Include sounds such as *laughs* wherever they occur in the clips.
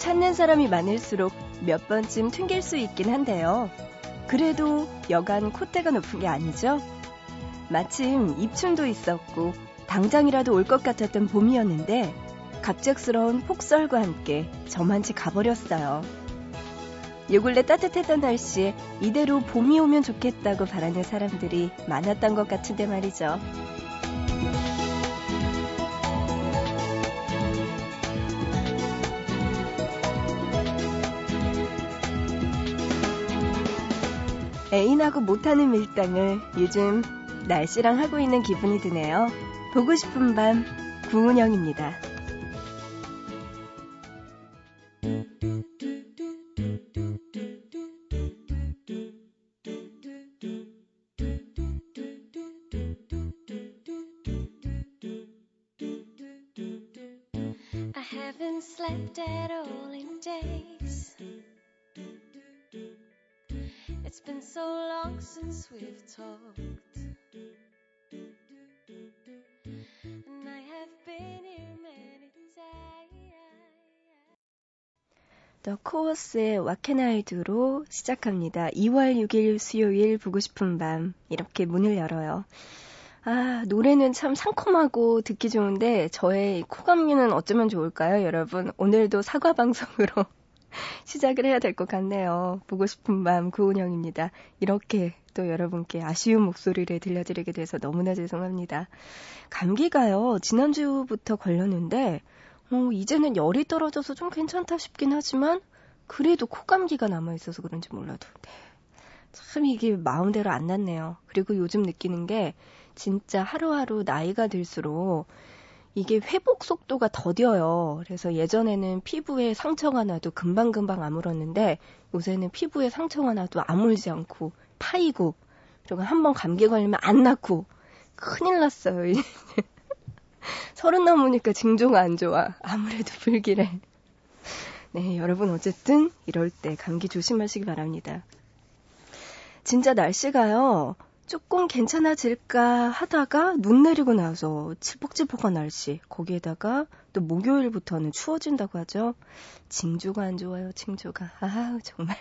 찾는 사람이 많을수록 몇 번쯤 튕길 수 있긴 한데요. 그래도 여간 콧대가 높은 게 아니죠? 마침 입춘도 있었고 당장이라도 올 것 같았던 봄이었는데 갑작스러운 폭설과 함께 저만치 가버렸어요. 요 근래 따뜻했던 날씨에 이대로 봄이 오면 좋겠다고 바라는 사람들이 많았던 것 같은데 말이죠. 애인하고 못하는 밀당을 요즘 날씨랑 하고 있는 기분이 드네요. 보고 싶은 밤 구은영입니다. So long since we've talked. And I have been here many times. 더 코어스의 Do로 시작합니다. 2월 6일 수요일 보고 싶은 밤 이렇게 문을 열어요. 아, 노래는 참 상콤하고 듣기 좋은데 저의 코감기는 어쩌면 좋을까요, 여러분? 오늘도 사과 방송으로 *laughs* 시작을 해야 될 것 같네요. 보고 싶은 밤 구은영입니다. 이렇게 또 여러분께 아쉬운 목소리를 들려드리게 돼서 너무나 죄송합니다. 감기가요, 지난주부터 걸렸는데, 어, 이제는 열이 떨어져서 좀 괜찮다 싶긴 하지만, 그래도 코감기가 남아있어서 그런지 몰라도, 네. 참 이게 마음대로 안 낫네요. 그리고 요즘 느끼는 게, 진짜 하루하루 나이가 들수록, 이게 회복 속도가 더뎌요. 그래서 예전에는 피부에 상처가 나도 금방금방 아물었는데 요새는 피부에 상처가 나도 아물지 않고 파이고 그리고 한 번 감기 걸리면 안 낫고 큰일 났어요. *laughs* 서른 넘으니까 징조가 안 좋아. 아무래도 불길해. 네, 여러분 어쨌든 이럴 때 감기 조심하시기 바랍니다. 진짜 날씨가요. 조금 괜찮아질까 하다가 눈 내리고 나서 칠퍽칠퍽한 날씨, 거기에다가 또 목요일부터는 추워진다고 하죠. 징조가 안 좋아요, 징조가. 아, 정말.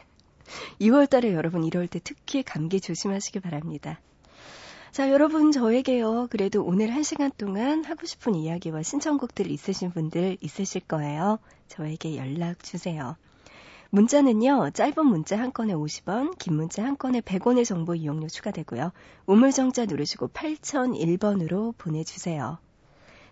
*laughs* 2월 달에 여러분 이럴 때 특히 감기 조심하시기 바랍니다. 자, 여러분 저에게요. 그래도 오늘 한 시간 동안 하고 싶은 이야기와 신청곡들 있으신 분들 있으실 거예요. 저에게 연락 주세요. 문자는요, 짧은 문자 한 건에 50원, 긴 문자 한 건에 100원의 정보 이용료 추가되고요. 우물정자 누르시고 8001번으로 보내주세요.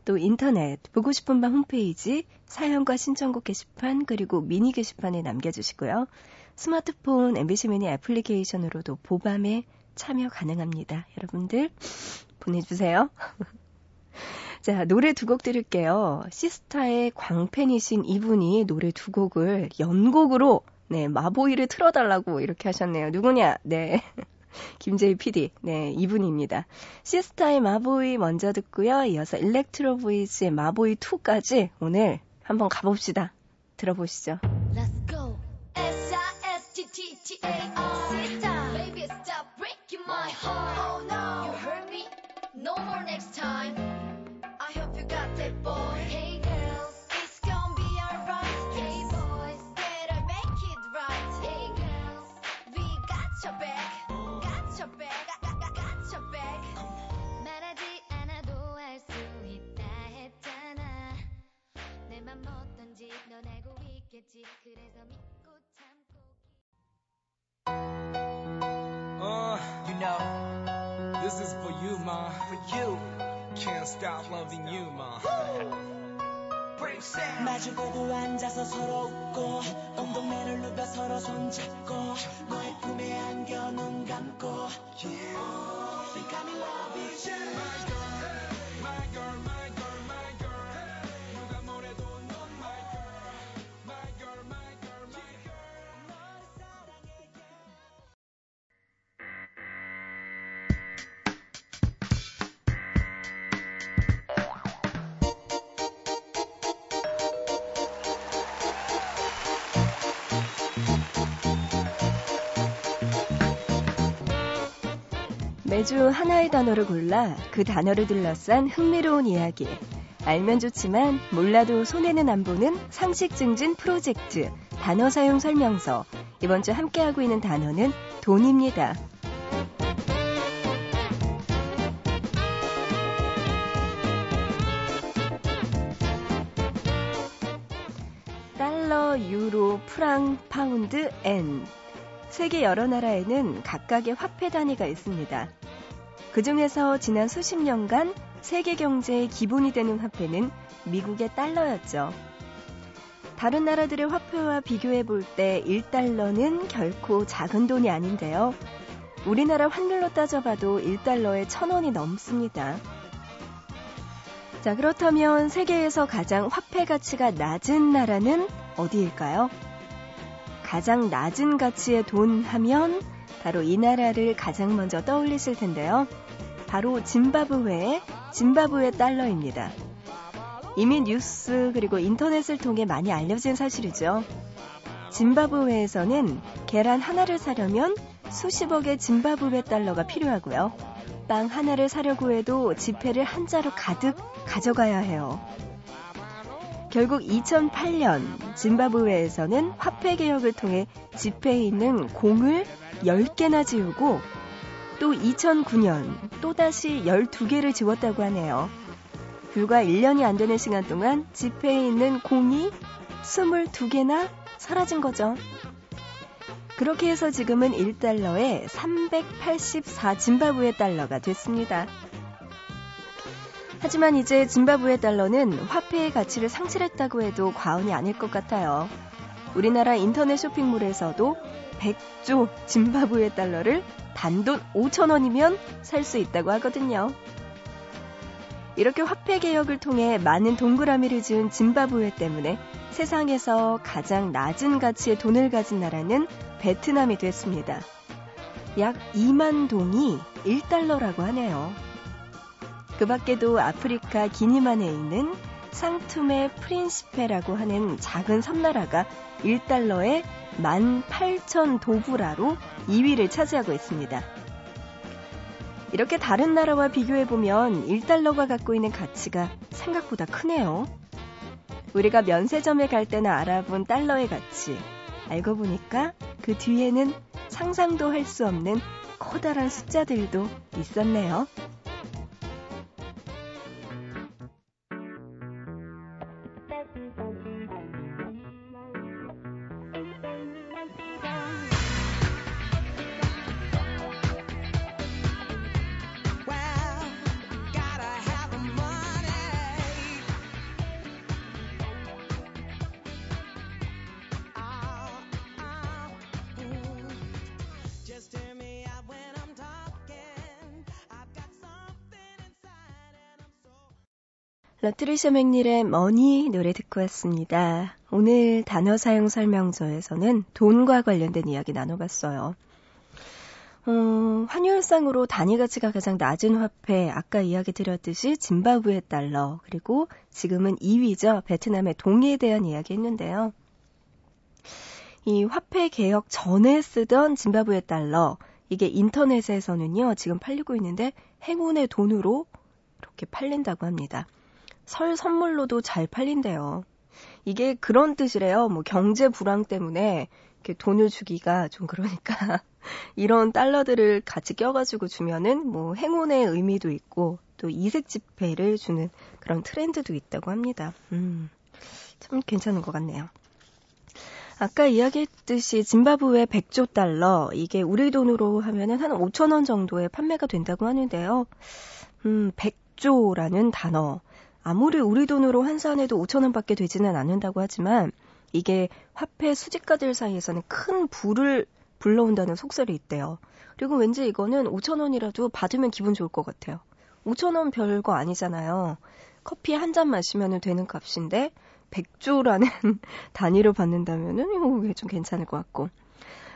또 인터넷, 보고 싶은 밤 홈페이지, 사연과 신청곡 게시판, 그리고 미니 게시판에 남겨주시고요. 스마트폰 MBC 미니 애플리케이션으로도 보밤에 참여 가능합니다. 여러분들, 보내주세요. *laughs* 자, 노래 두 곡 들을게요. 시스타의 광팬이신 이분이 노래 두 곡을 연곡으로, 네, 마보이를 틀어달라고 이렇게 하셨네요. 누구냐? 네. *laughs* 김재희 PD. 네, 이분입니다. 시스타의 마보이 먼저 듣고요. 이어서 일렉트로 보이즈의 마보이 2까지 오늘 한번 가봅시다. 들어보시죠. Let's go. S-I-S-T-T-T-A-R. 매주 하나의 단어를 골라 그 단어를 둘러싼 흥미로운 이야기. 알면 좋지만 몰라도 손해는 안 보는 상식 증진 프로젝트 단어 사용 설명서. 이번 주 함께하고 있는 단어는 돈입니다. 달러, 유로, 프랑, 파운드, 엔. 세계 여러 나라에는 각각의 화폐 단위가 있습니다. 그 중에서 지난 수십 년간 세계 경제의 기본이 되는 화폐는 미국의 달러였죠. 다른 나라들의 화폐와 비교해 볼 때 1달러는 결코 작은 돈이 아닌데요. 우리나라 환율로 따져봐도 1달러에 1000원이 넘습니다. 자, 그렇다면 세계에서 가장 화폐 가치가 낮은 나라는 어디일까요? 가장 낮은 가치의 돈 하면 바로 이 나라를 가장 먼저 떠올리실 텐데요. 바로 짐바브웨의 짐바브웨 달러입니다. 이미 뉴스 그리고 인터넷을 통해 많이 알려진 사실이죠. 짐바브웨에서는 계란 하나를 사려면 수십억의 짐바브웨 달러가 필요하고요. 빵 하나를 사려고 해도 지폐를 한 자루 가득 가져가야 해요. 결국 2008년 짐바브웨에서는 화폐 개혁을 통해 지폐에 있는 공을 10개나 지우고 또 2009년 또다시 12개를 지웠다고 하네요. 불과 1년이 안 되는 시간 동안 지폐에 있는 공이 22개나 사라진 거죠. 그렇게 해서 지금은 1달러에 384 짐바브웨 달러가 됐습니다. 하지만 이제 짐바브웨 달러는 화폐의 가치를 상실했다고 해도 과언이 아닐 것 같아요. 우리나라 인터넷 쇼핑몰에서도 100조 짐바브웨 달러를 단돈 5천원이면 살 수 있다고 하거든요. 이렇게 화폐 개혁을 통해 많은 동그라미를 지은 짐바브웨 때문에 세상에서 가장 낮은 가치의 돈을 가진 나라는 베트남이 됐습니다. 약 2만 동이 1달러라고 하네요. 그 밖에도 아프리카 기니만에 있는 상툼의 프린시페라고 하는 작은 섬나라가 1달러에 18,000 도브라로 2위를 차지하고 있습니다. 이렇게 다른 나라와 비교해보면 1달러가 갖고 있는 가치가 생각보다 크네요. 우리가 면세점에 갈 때나 알아본 달러의 가치. 알고 보니까 그 뒤에는 상상도 할 수 없는 커다란 숫자들도 있었네요. 러트리셔 맥닐의 Money 노래 듣고 왔습니다. 오늘 단어 사용 설명서에서는 돈과 관련된 이야기 나눠봤어요. 어, 환율상으로 단위 가치가 가장 낮은 화폐, 아까 이야기 드렸듯이 짐바브웨 달러, 그리고 지금은 2위죠. 베트남의 동에 대한 이야기 했는데요. 이 화폐 개혁 전에 쓰던 짐바브웨 달러, 이게 인터넷에서는요, 지금 팔리고 있는데 행운의 돈으로 이렇게 팔린다고 합니다. 설 선물로도 잘 팔린대요. 이게 그런 뜻이래요. 뭐 경제 불황 때문에 이렇게 돈을 주기가 좀 그러니까 *laughs* 이런 달러들을 같이 껴가지고 주면은 뭐 행운의 의미도 있고 또 이색 지폐를 주는 그런 트렌드도 있다고 합니다. 음, 참 괜찮은 것 같네요. 아까 이야기했듯이 짐바브웨 100조 달러 이게 우리 돈으로 하면은 한 5천 원 정도에 판매가 된다고 하는데요. 음, 100조라는 단어 아무리 우리 돈으로 환산해도 5천 원밖에 되지는 않는다고 하지만 이게 화폐 수집가들 사이에서는 큰 부를 불러온다는 속설이 있대요. 그리고 왠지 이거는 5천 원이라도 받으면 기분 좋을 것 같아요. 5천 원 별거 아니잖아요. 커피 한 잔 마시면 되는 값인데 100조라는 *laughs* 단위로 받는다면은 이거 좀 괜찮을 것 같고.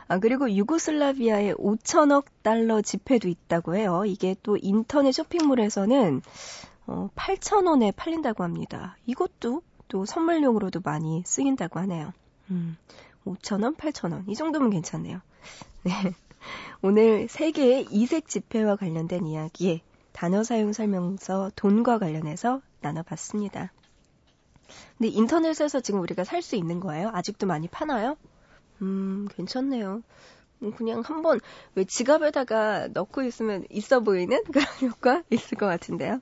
아, 그리고 유고슬라비아에 5천억 달러 지폐도 있다고 해요. 이게 또 인터넷 쇼핑몰에서는 어, 8,000원에 팔린다고 합니다. 이것도 또 선물용으로도 많이 쓰인다고 하네요. 음, 5,000원, 8,000원. 이 정도면 괜찮네요. *laughs* 네. 오늘 세계의 이색 지폐와 관련된 이야기, 단어 사용 설명서 돈과 관련해서 나눠봤습니다. 근데 인터넷에서 지금 우리가 살 수 있는 거예요? 아직도 많이 파나요? 음, 괜찮네요. 음, 그냥 한번 왜 지갑에다가 넣고 있으면 있어 보이는 그런 효과 있을 것 같은데요.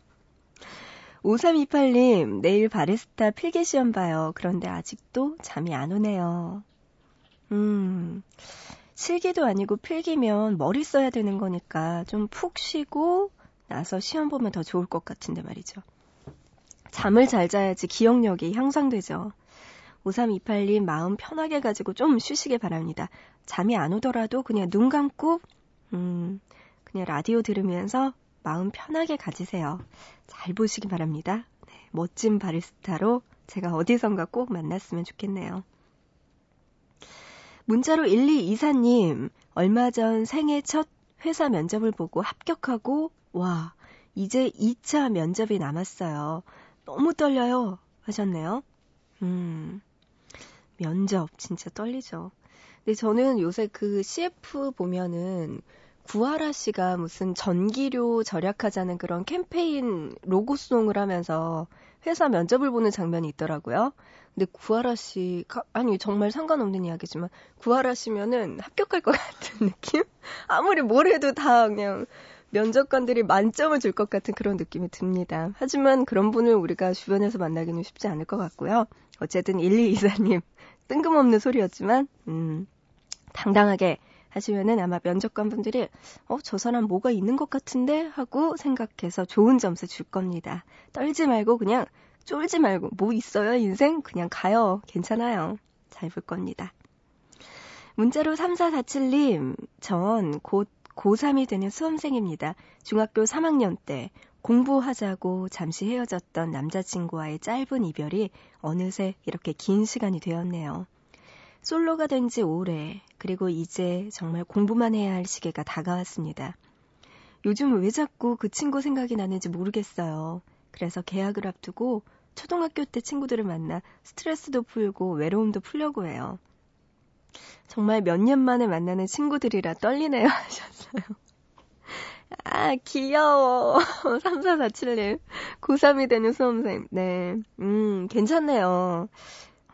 5328님, 내일 바리스타 필기 시험 봐요. 그런데 아직도 잠이 안 오네요. 음, 실기도 아니고 필기면 머리 써야 되는 거니까 좀 푹 쉬고 나서 시험 보면 더 좋을 것 같은데 말이죠. 잠을 잘 자야지 기억력이 향상되죠. 5328님 마음 편하게 가지고 좀 쉬시길 바랍니다. 잠이 안 오더라도 그냥 눈 감고, 음, 그냥 라디오 들으면서 마음 편하게 가지세요. 잘 보시기 바랍니다. 네, 멋진 바리스타로 제가 어디선가 꼭 만났으면 좋겠네요. 문자로 1224님, 얼마 전 생애 첫 회사 면접을 보고 합격하고, 와, 이제 2차 면접이 남았어요. 너무 떨려요. 하셨네요. 음, 면접, 진짜 떨리죠. 근데 저는 요새 그 CF 보면은 구하라 씨가 무슨 전기료 절약하자는 그런 캠페인 로고송을 하면서 회사 면접을 보는 장면이 있더라고요. 근데 구하라 씨, 아니, 정말 상관없는 이야기지만, 구하라 씨면은 합격할 것 *laughs* 같은 느낌? 아무리 뭘 해도 다 그냥 면접관들이 만점을 줄 것 같은 그런 느낌이 듭니다. 하지만 그런 분을 우리가 주변에서 만나기는 쉽지 않을 것 같고요. 어쨌든 1224님, *laughs* 뜬금없는 소리였지만, 음, 당당하게 하시면은 아마 면접관 분들이, 어, 저 사람 뭐가 있는 것 같은데? 하고 생각해서 좋은 점수 줄 겁니다. 떨지 말고 그냥 쫄지 말고, 뭐 있어요, 인생? 그냥 가요. 괜찮아요. 잘 볼 겁니다. 문자로 3447님, 전 곧 고3이 되는 수험생입니다. 중학교 3학년 때 공부하자고 잠시 헤어졌던 남자친구와의 짧은 이별이 어느새 이렇게 긴 시간이 되었네요. 솔로가 된 지 오래, 그리고 이제 정말 공부만 해야 할 시기가 다가왔습니다. 요즘 왜 자꾸 그 친구 생각이 나는지 모르겠어요. 그래서 계약을 앞두고 초등학교 때 친구들을 만나 스트레스도 풀고 외로움도 풀려고 해요. 정말 몇 년 만에 만나는 친구들이라 떨리네요 *laughs* 하셨어요. 아, 귀여워. *laughs* 3447님. 고3이 되는 수험생. 네. 음, 괜찮네요.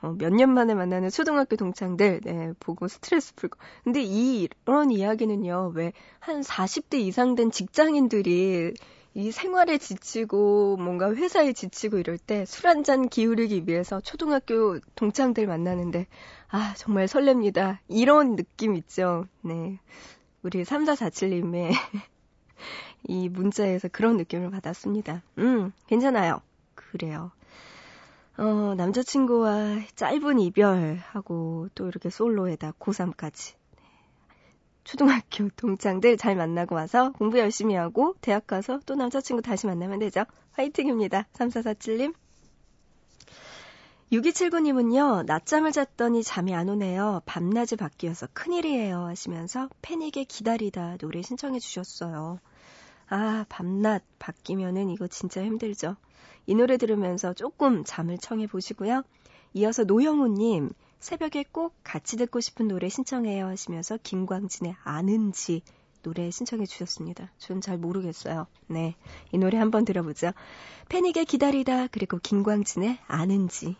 어, 몇 년 만에 만나는 초등학교 동창들, 네, 보고 스트레스 풀고. 근데 이, 이런 이야기는요, 왜, 한 40대 이상 된 직장인들이 이 생활에 지치고 뭔가 회사에 지치고 이럴 때 술 한 잔 기울이기 위해서 초등학교 동창들 만나는데 아 정말 설렙니다. 이런 느낌 있죠. 네. 우리 3447님의 *laughs* 이 문자에서 그런 느낌을 받았습니다. 음, 괜찮아요. 그래요. 어, 남자친구와 짧은 이별하고 또 이렇게 솔로에다 고3까지. 초등학교 동창들 잘 만나고 와서 공부 열심히 하고 대학 가서 또 남자친구 다시 만나면 되죠. 화이팅입니다. 3447님. 6279님은요, 낮잠을 잤더니 잠이 안 오네요. 밤낮이 바뀌어서 큰일이에요. 하시면서 패닉에 기다리다 노래 신청해 주셨어요. 아, 밤낮 바뀌면은 이거 진짜 힘들죠. 이 노래 들으면서 조금 잠을 청해 보시고요. 이어서 노영우님, 새벽에 꼭 같이 듣고 싶은 노래 신청해요 하시면서 김광진의 아는지 노래 신청해 주셨습니다. 전 잘 모르겠어요. 네. 이 노래 한번 들어보죠. 패닉에 기다리다 그리고 김광진의 아는지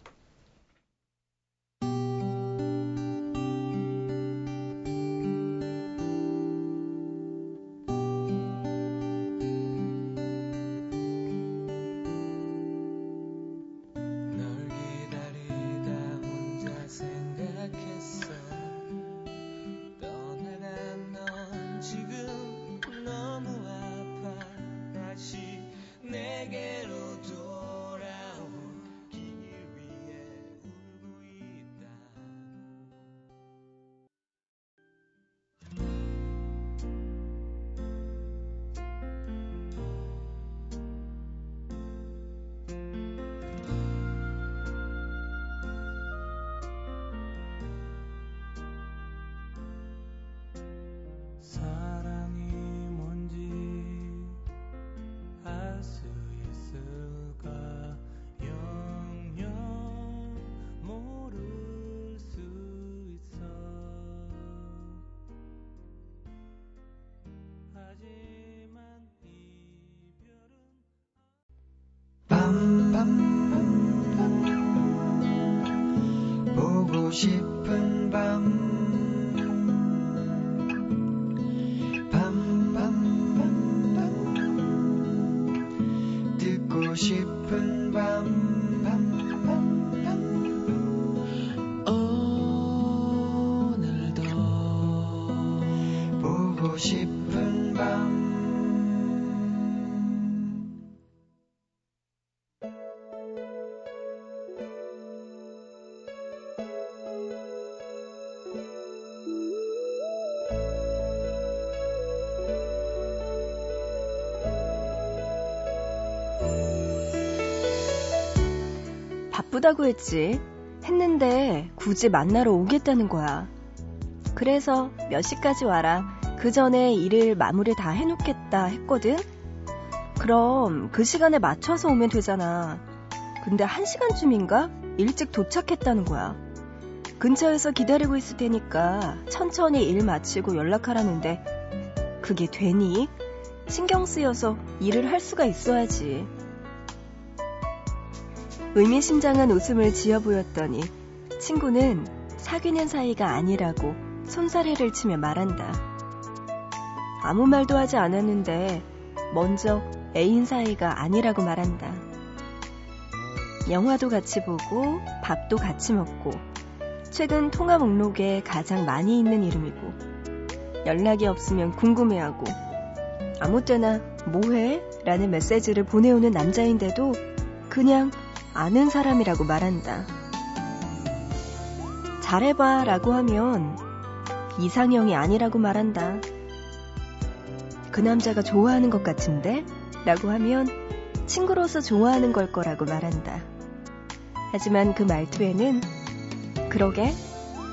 싶은 밤, 바쁘다고 했지. 했는데 굳이 만나러 오겠다는 거야. 그래서 몇 시까지 와라. 그 전에 일을 마무리 다 해놓겠다 했거든? 그럼 그 시간에 맞춰서 오면 되잖아. 근데 한 시간쯤인가? 일찍 도착했다는 거야. 근처에서 기다리고 있을 테니까 천천히 일 마치고 연락하라는데 그게 되니? 신경 쓰여서 일을 할 수가 있어야지. 의미심장한 웃음을 지어 보였더니 친구는 사귀는 사이가 아니라고 손사래를 치며 말한다. 아무 말도 하지 않았는데 먼저 애인 사이가 아니라고 말한다. 영화도 같이 보고 밥도 같이 먹고 최근 통화 목록에 가장 많이 있는 이름이고 연락이 없으면 궁금해하고 아무 때나 뭐해? 라는 메시지를 보내오는 남자인데도 그냥 아는 사람이라고 말한다. 잘해봐 라고 하면 이상형이 아니라고 말한다. 그 남자가 좋아하는 것 같은데? 라고 하면 친구로서 좋아하는 걸 거라고 말한다. 하지만 그 말투에는 그러게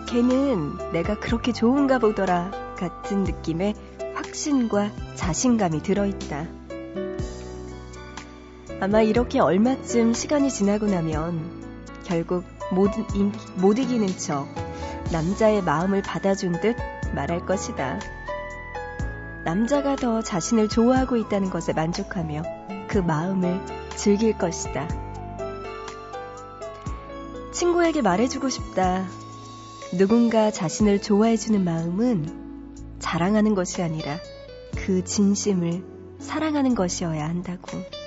걔는 내가 그렇게 좋은가 보더라 같은 느낌의 확신과 자신감이 들어있다. 아마 이렇게 얼마쯤 시간이 지나고 나면 결국 못, 못 이기는 척 남자의 마음을 받아준 듯 말할 것이다. 남자가 더 자신을 좋아하고 있다는 것에 만족하며 그 마음을 즐길 것이다. 친구에게 말해주고 싶다. 누군가 자신을 좋아해주는 마음은 자랑하는 것이 아니라 그 진심을 사랑하는 것이어야 한다고.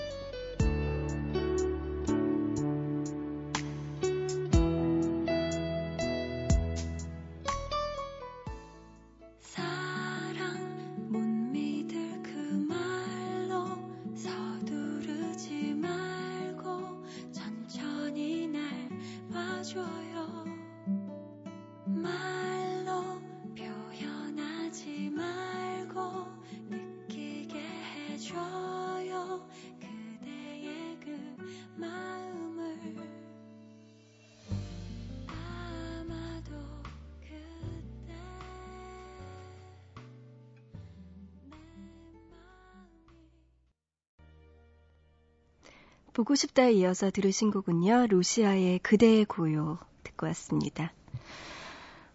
보고 싶다에 이어서 들으신 곡은요. 루시아의 그대의 고요 듣고 왔습니다.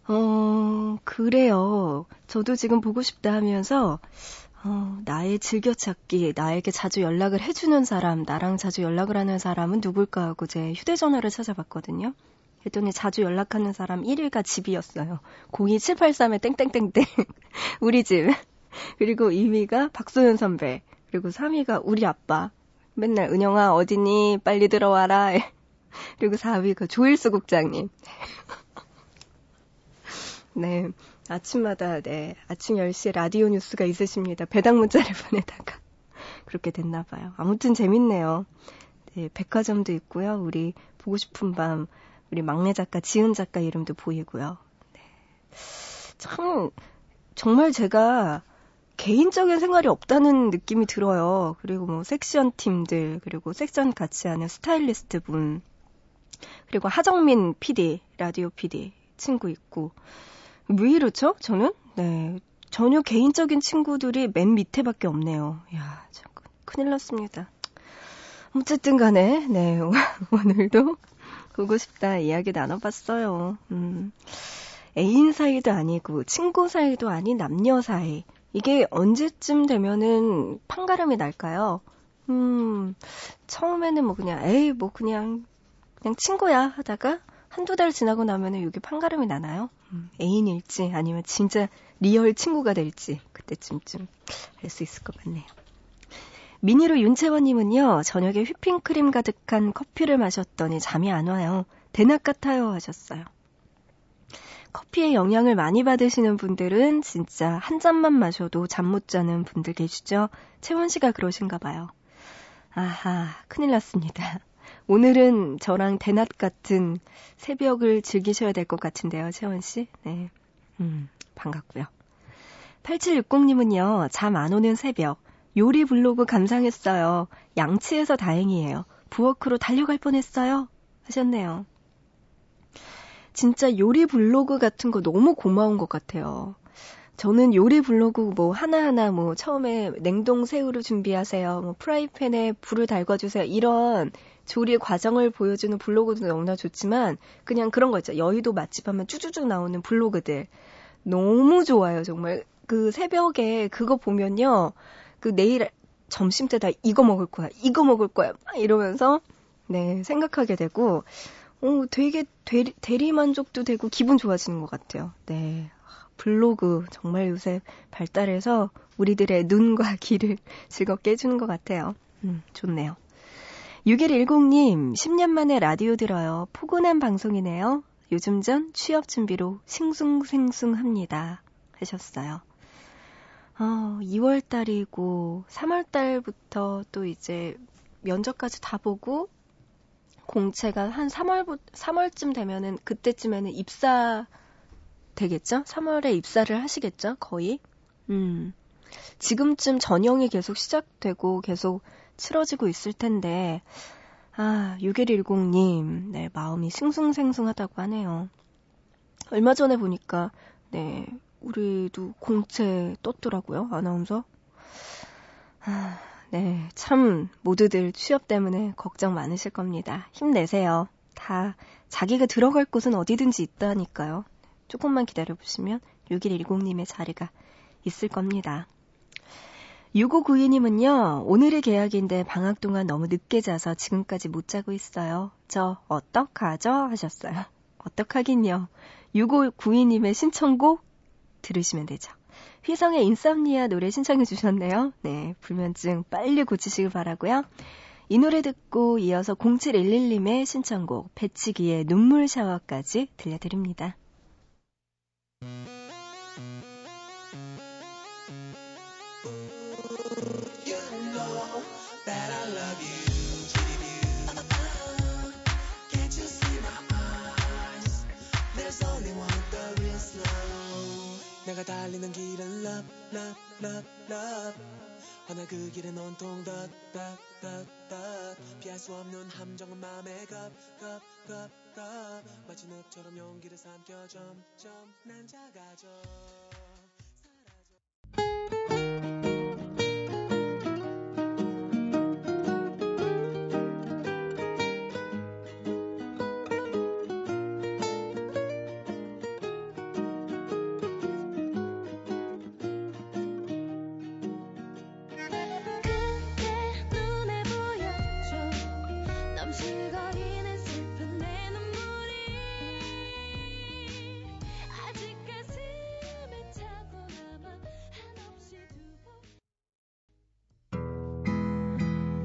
어, 그래요. 저도 지금 보고 싶다 하면서 어, 나의 즐겨찾기, 나에게 자주 연락을 해주는 사람, 나랑 자주 연락을 하는 사람은 누굴까 하고 제 휴대전화를 찾아봤거든요. 했더니 자주 연락하는 사람 1위가 집이었어요. 02783에 땡땡땡땡. *laughs* 우리 집. 그리고 2위가 박소연 선배. 그리고 3위가 우리 아빠. 맨날 은영아 어디니 빨리 들어와라. *laughs* 그리고 4위가 조일수 국장님. *laughs* 네. 아침마다 네. 아침 10시에 라디오 뉴스가 있으십니다. 배당 문자를 *laughs* 보내다가 그렇게 됐나 봐요. 아무튼 재밌네요. 네, 백화점도 있고요. 우리 보고 싶은 밤 우리 막내 작가 지은 작가 이름도 보이고요. 네. 참 정말 제가 개인적인 생활이 없다는 느낌이 들어요. 그리고 뭐 섹션 팀들, 그리고 섹션 같이 하는 스타일리스트 분, 그리고 하정민 PD, 라디오 PD 친구 있고. 왜 이렇죠? 저는? 네. 전혀 개인적인 친구들이 맨 밑에밖에 없네요. 야, 참 큰일 났습니다. 어쨌든 간에, 네. *laughs* 오늘도 보고 싶다 이야기 나눠봤어요. 음. 애인 사이도 아니고, 친구 사이도 아닌 남녀 사이. 이게 언제쯤 되면은 판가름이 날까요? 음, 처음에는 뭐 그냥, 에이, 뭐 그냥, 그냥 친구야 하다가 한두 달 지나고 나면은 여기 판가름이 나나요? 음, 애인일지 아니면 진짜 real 친구가 될지 그때쯤쯤 알 수 있을 것 같네요. 미니로 윤채원님은요, 저녁에 휘핑크림 가득한 커피를 마셨더니 잠이 안 와요. 대낮 같아요 하셨어요. 커피의 영향을 많이 받으시는 분들은 진짜 한 잔만 마셔도 잠 못 자는 분들 계시죠? 채원 씨가 그러신가 봐요. 아하, 큰일 났습니다. 오늘은 저랑 대낮 같은 새벽을 즐기셔야 될 것 같은데요, 채원 씨. 네. 음, 반갑고요. 8760님은요, 잠 안 오는 새벽, 요리 블로그 감상했어요. 양치해서 다행이에요. 부엌으로 달려갈 뻔했어요. 하셨네요. 진짜 요리 블로그 같은 거 너무 고마운 것 같아요. 저는 요리 블로그 뭐 하나하나 뭐 처음에 냉동 새우를 준비하세요. 뭐 프라이팬에 불을 달궈주세요. 이런 조리 과정을 보여주는 블로그도 너무나 좋지만 그냥 그런 거 있죠. 여의도 맛집 하면 쭈쭈쭈 나오는 블로그들. 너무 좋아요. 정말 그 새벽에 그거 보면요. 그 내일 점심 때 다 이거 먹을 거야. 이거 먹을 거야. 막 이러면서 네, 생각하게 되고 어, 되게 대리, 대리 만족도 되고 기분 좋아지는 것 같아요. 네. 블로그 정말 요새 발달해서 우리들의 눈과 *laughs* 귀를 즐겁게 해주는 것 같아요. 음, 좋네요. 6110님, 10년 만에 라디오 들어요. 포근한 방송이네요. 요즘 전 취업 준비로 싱숭생숭 합니다. 하셨어요. 어, 2월 달이고, 3월 달부터 또 이제 면접까지 다 보고, 공채가 한 3월, 3월쯤 되면은, 그때쯤에는 입사 되겠죠? 3월에 입사를 하시겠죠? 거의? 음. 지금쯤 전형이 계속 시작되고 계속 치러지고 있을 텐데, 아, 6110님, 네, 마음이 싱숭생숭하다고 하네요. 얼마 전에 보니까, 네, 우리도 공채 떴더라고요, 아나운서. 아, 네, 참, 모두들 취업 때문에 걱정 많으실 겁니다. 힘내세요. 다 자기가 들어갈 곳은 어디든지 있다니까요. 조금만 기다려보시면 6110님의 자리가 있을 겁니다. 6592님은요, 오늘이 계약인데 방학 동안 너무 늦게 자서 지금까지 못 자고 있어요. 저 어떡하죠? 하셨어요. 어떡하긴요. 6592님의 신청곡 들으시면 되죠. 휘성의 인썸니아 노래 신청해 주셨네요. 네, 불면증 빨리 고치시길 바라고요. 이 노래 듣고 이어서 0711님의 신청곡 배치기의 눈물 샤워까지 들려드립니다. 내가 달리는 길은 love love love love. 허나 그 길은 온통 덧 덧 덧 덧 피할 수 없는 함정은 마음에 겁겁겁겁 마치 늪처럼 용기를 삼켜 점점 난 작아져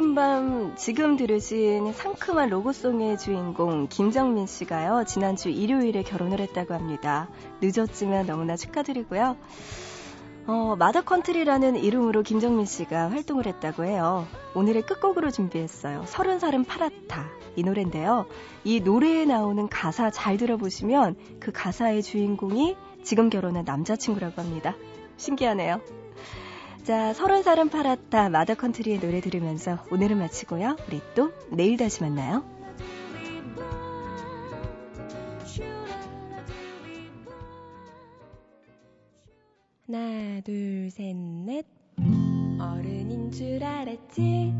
싶은 밤 지금 들으신 상큼한 로고송의 주인공 김정민 씨가요. 지난주 일요일에 결혼을 했다고 합니다. 늦었지만 너무나 축하드리고요. 어, 마더컨트리라는 이름으로 김정민 씨가 활동을 했다고 해요. 오늘의 끝곡으로 준비했어요. 서른 살은 파랗다. 이 노래인데요. 이 노래에 나오는 가사 잘 들어보시면 그 가사의 주인공이 지금 결혼한 남자친구라고 합니다. 신기하네요. 자, 서른 살은 팔았다 마더 컨트리의 노래 들으면서 오늘은 마치고요. 우리 또 내일 다시 만나요. 하나, 둘, 셋, 넷. 어른인 줄 알았지.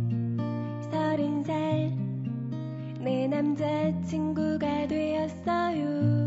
서른 살. 내 남자친구가 되었어요.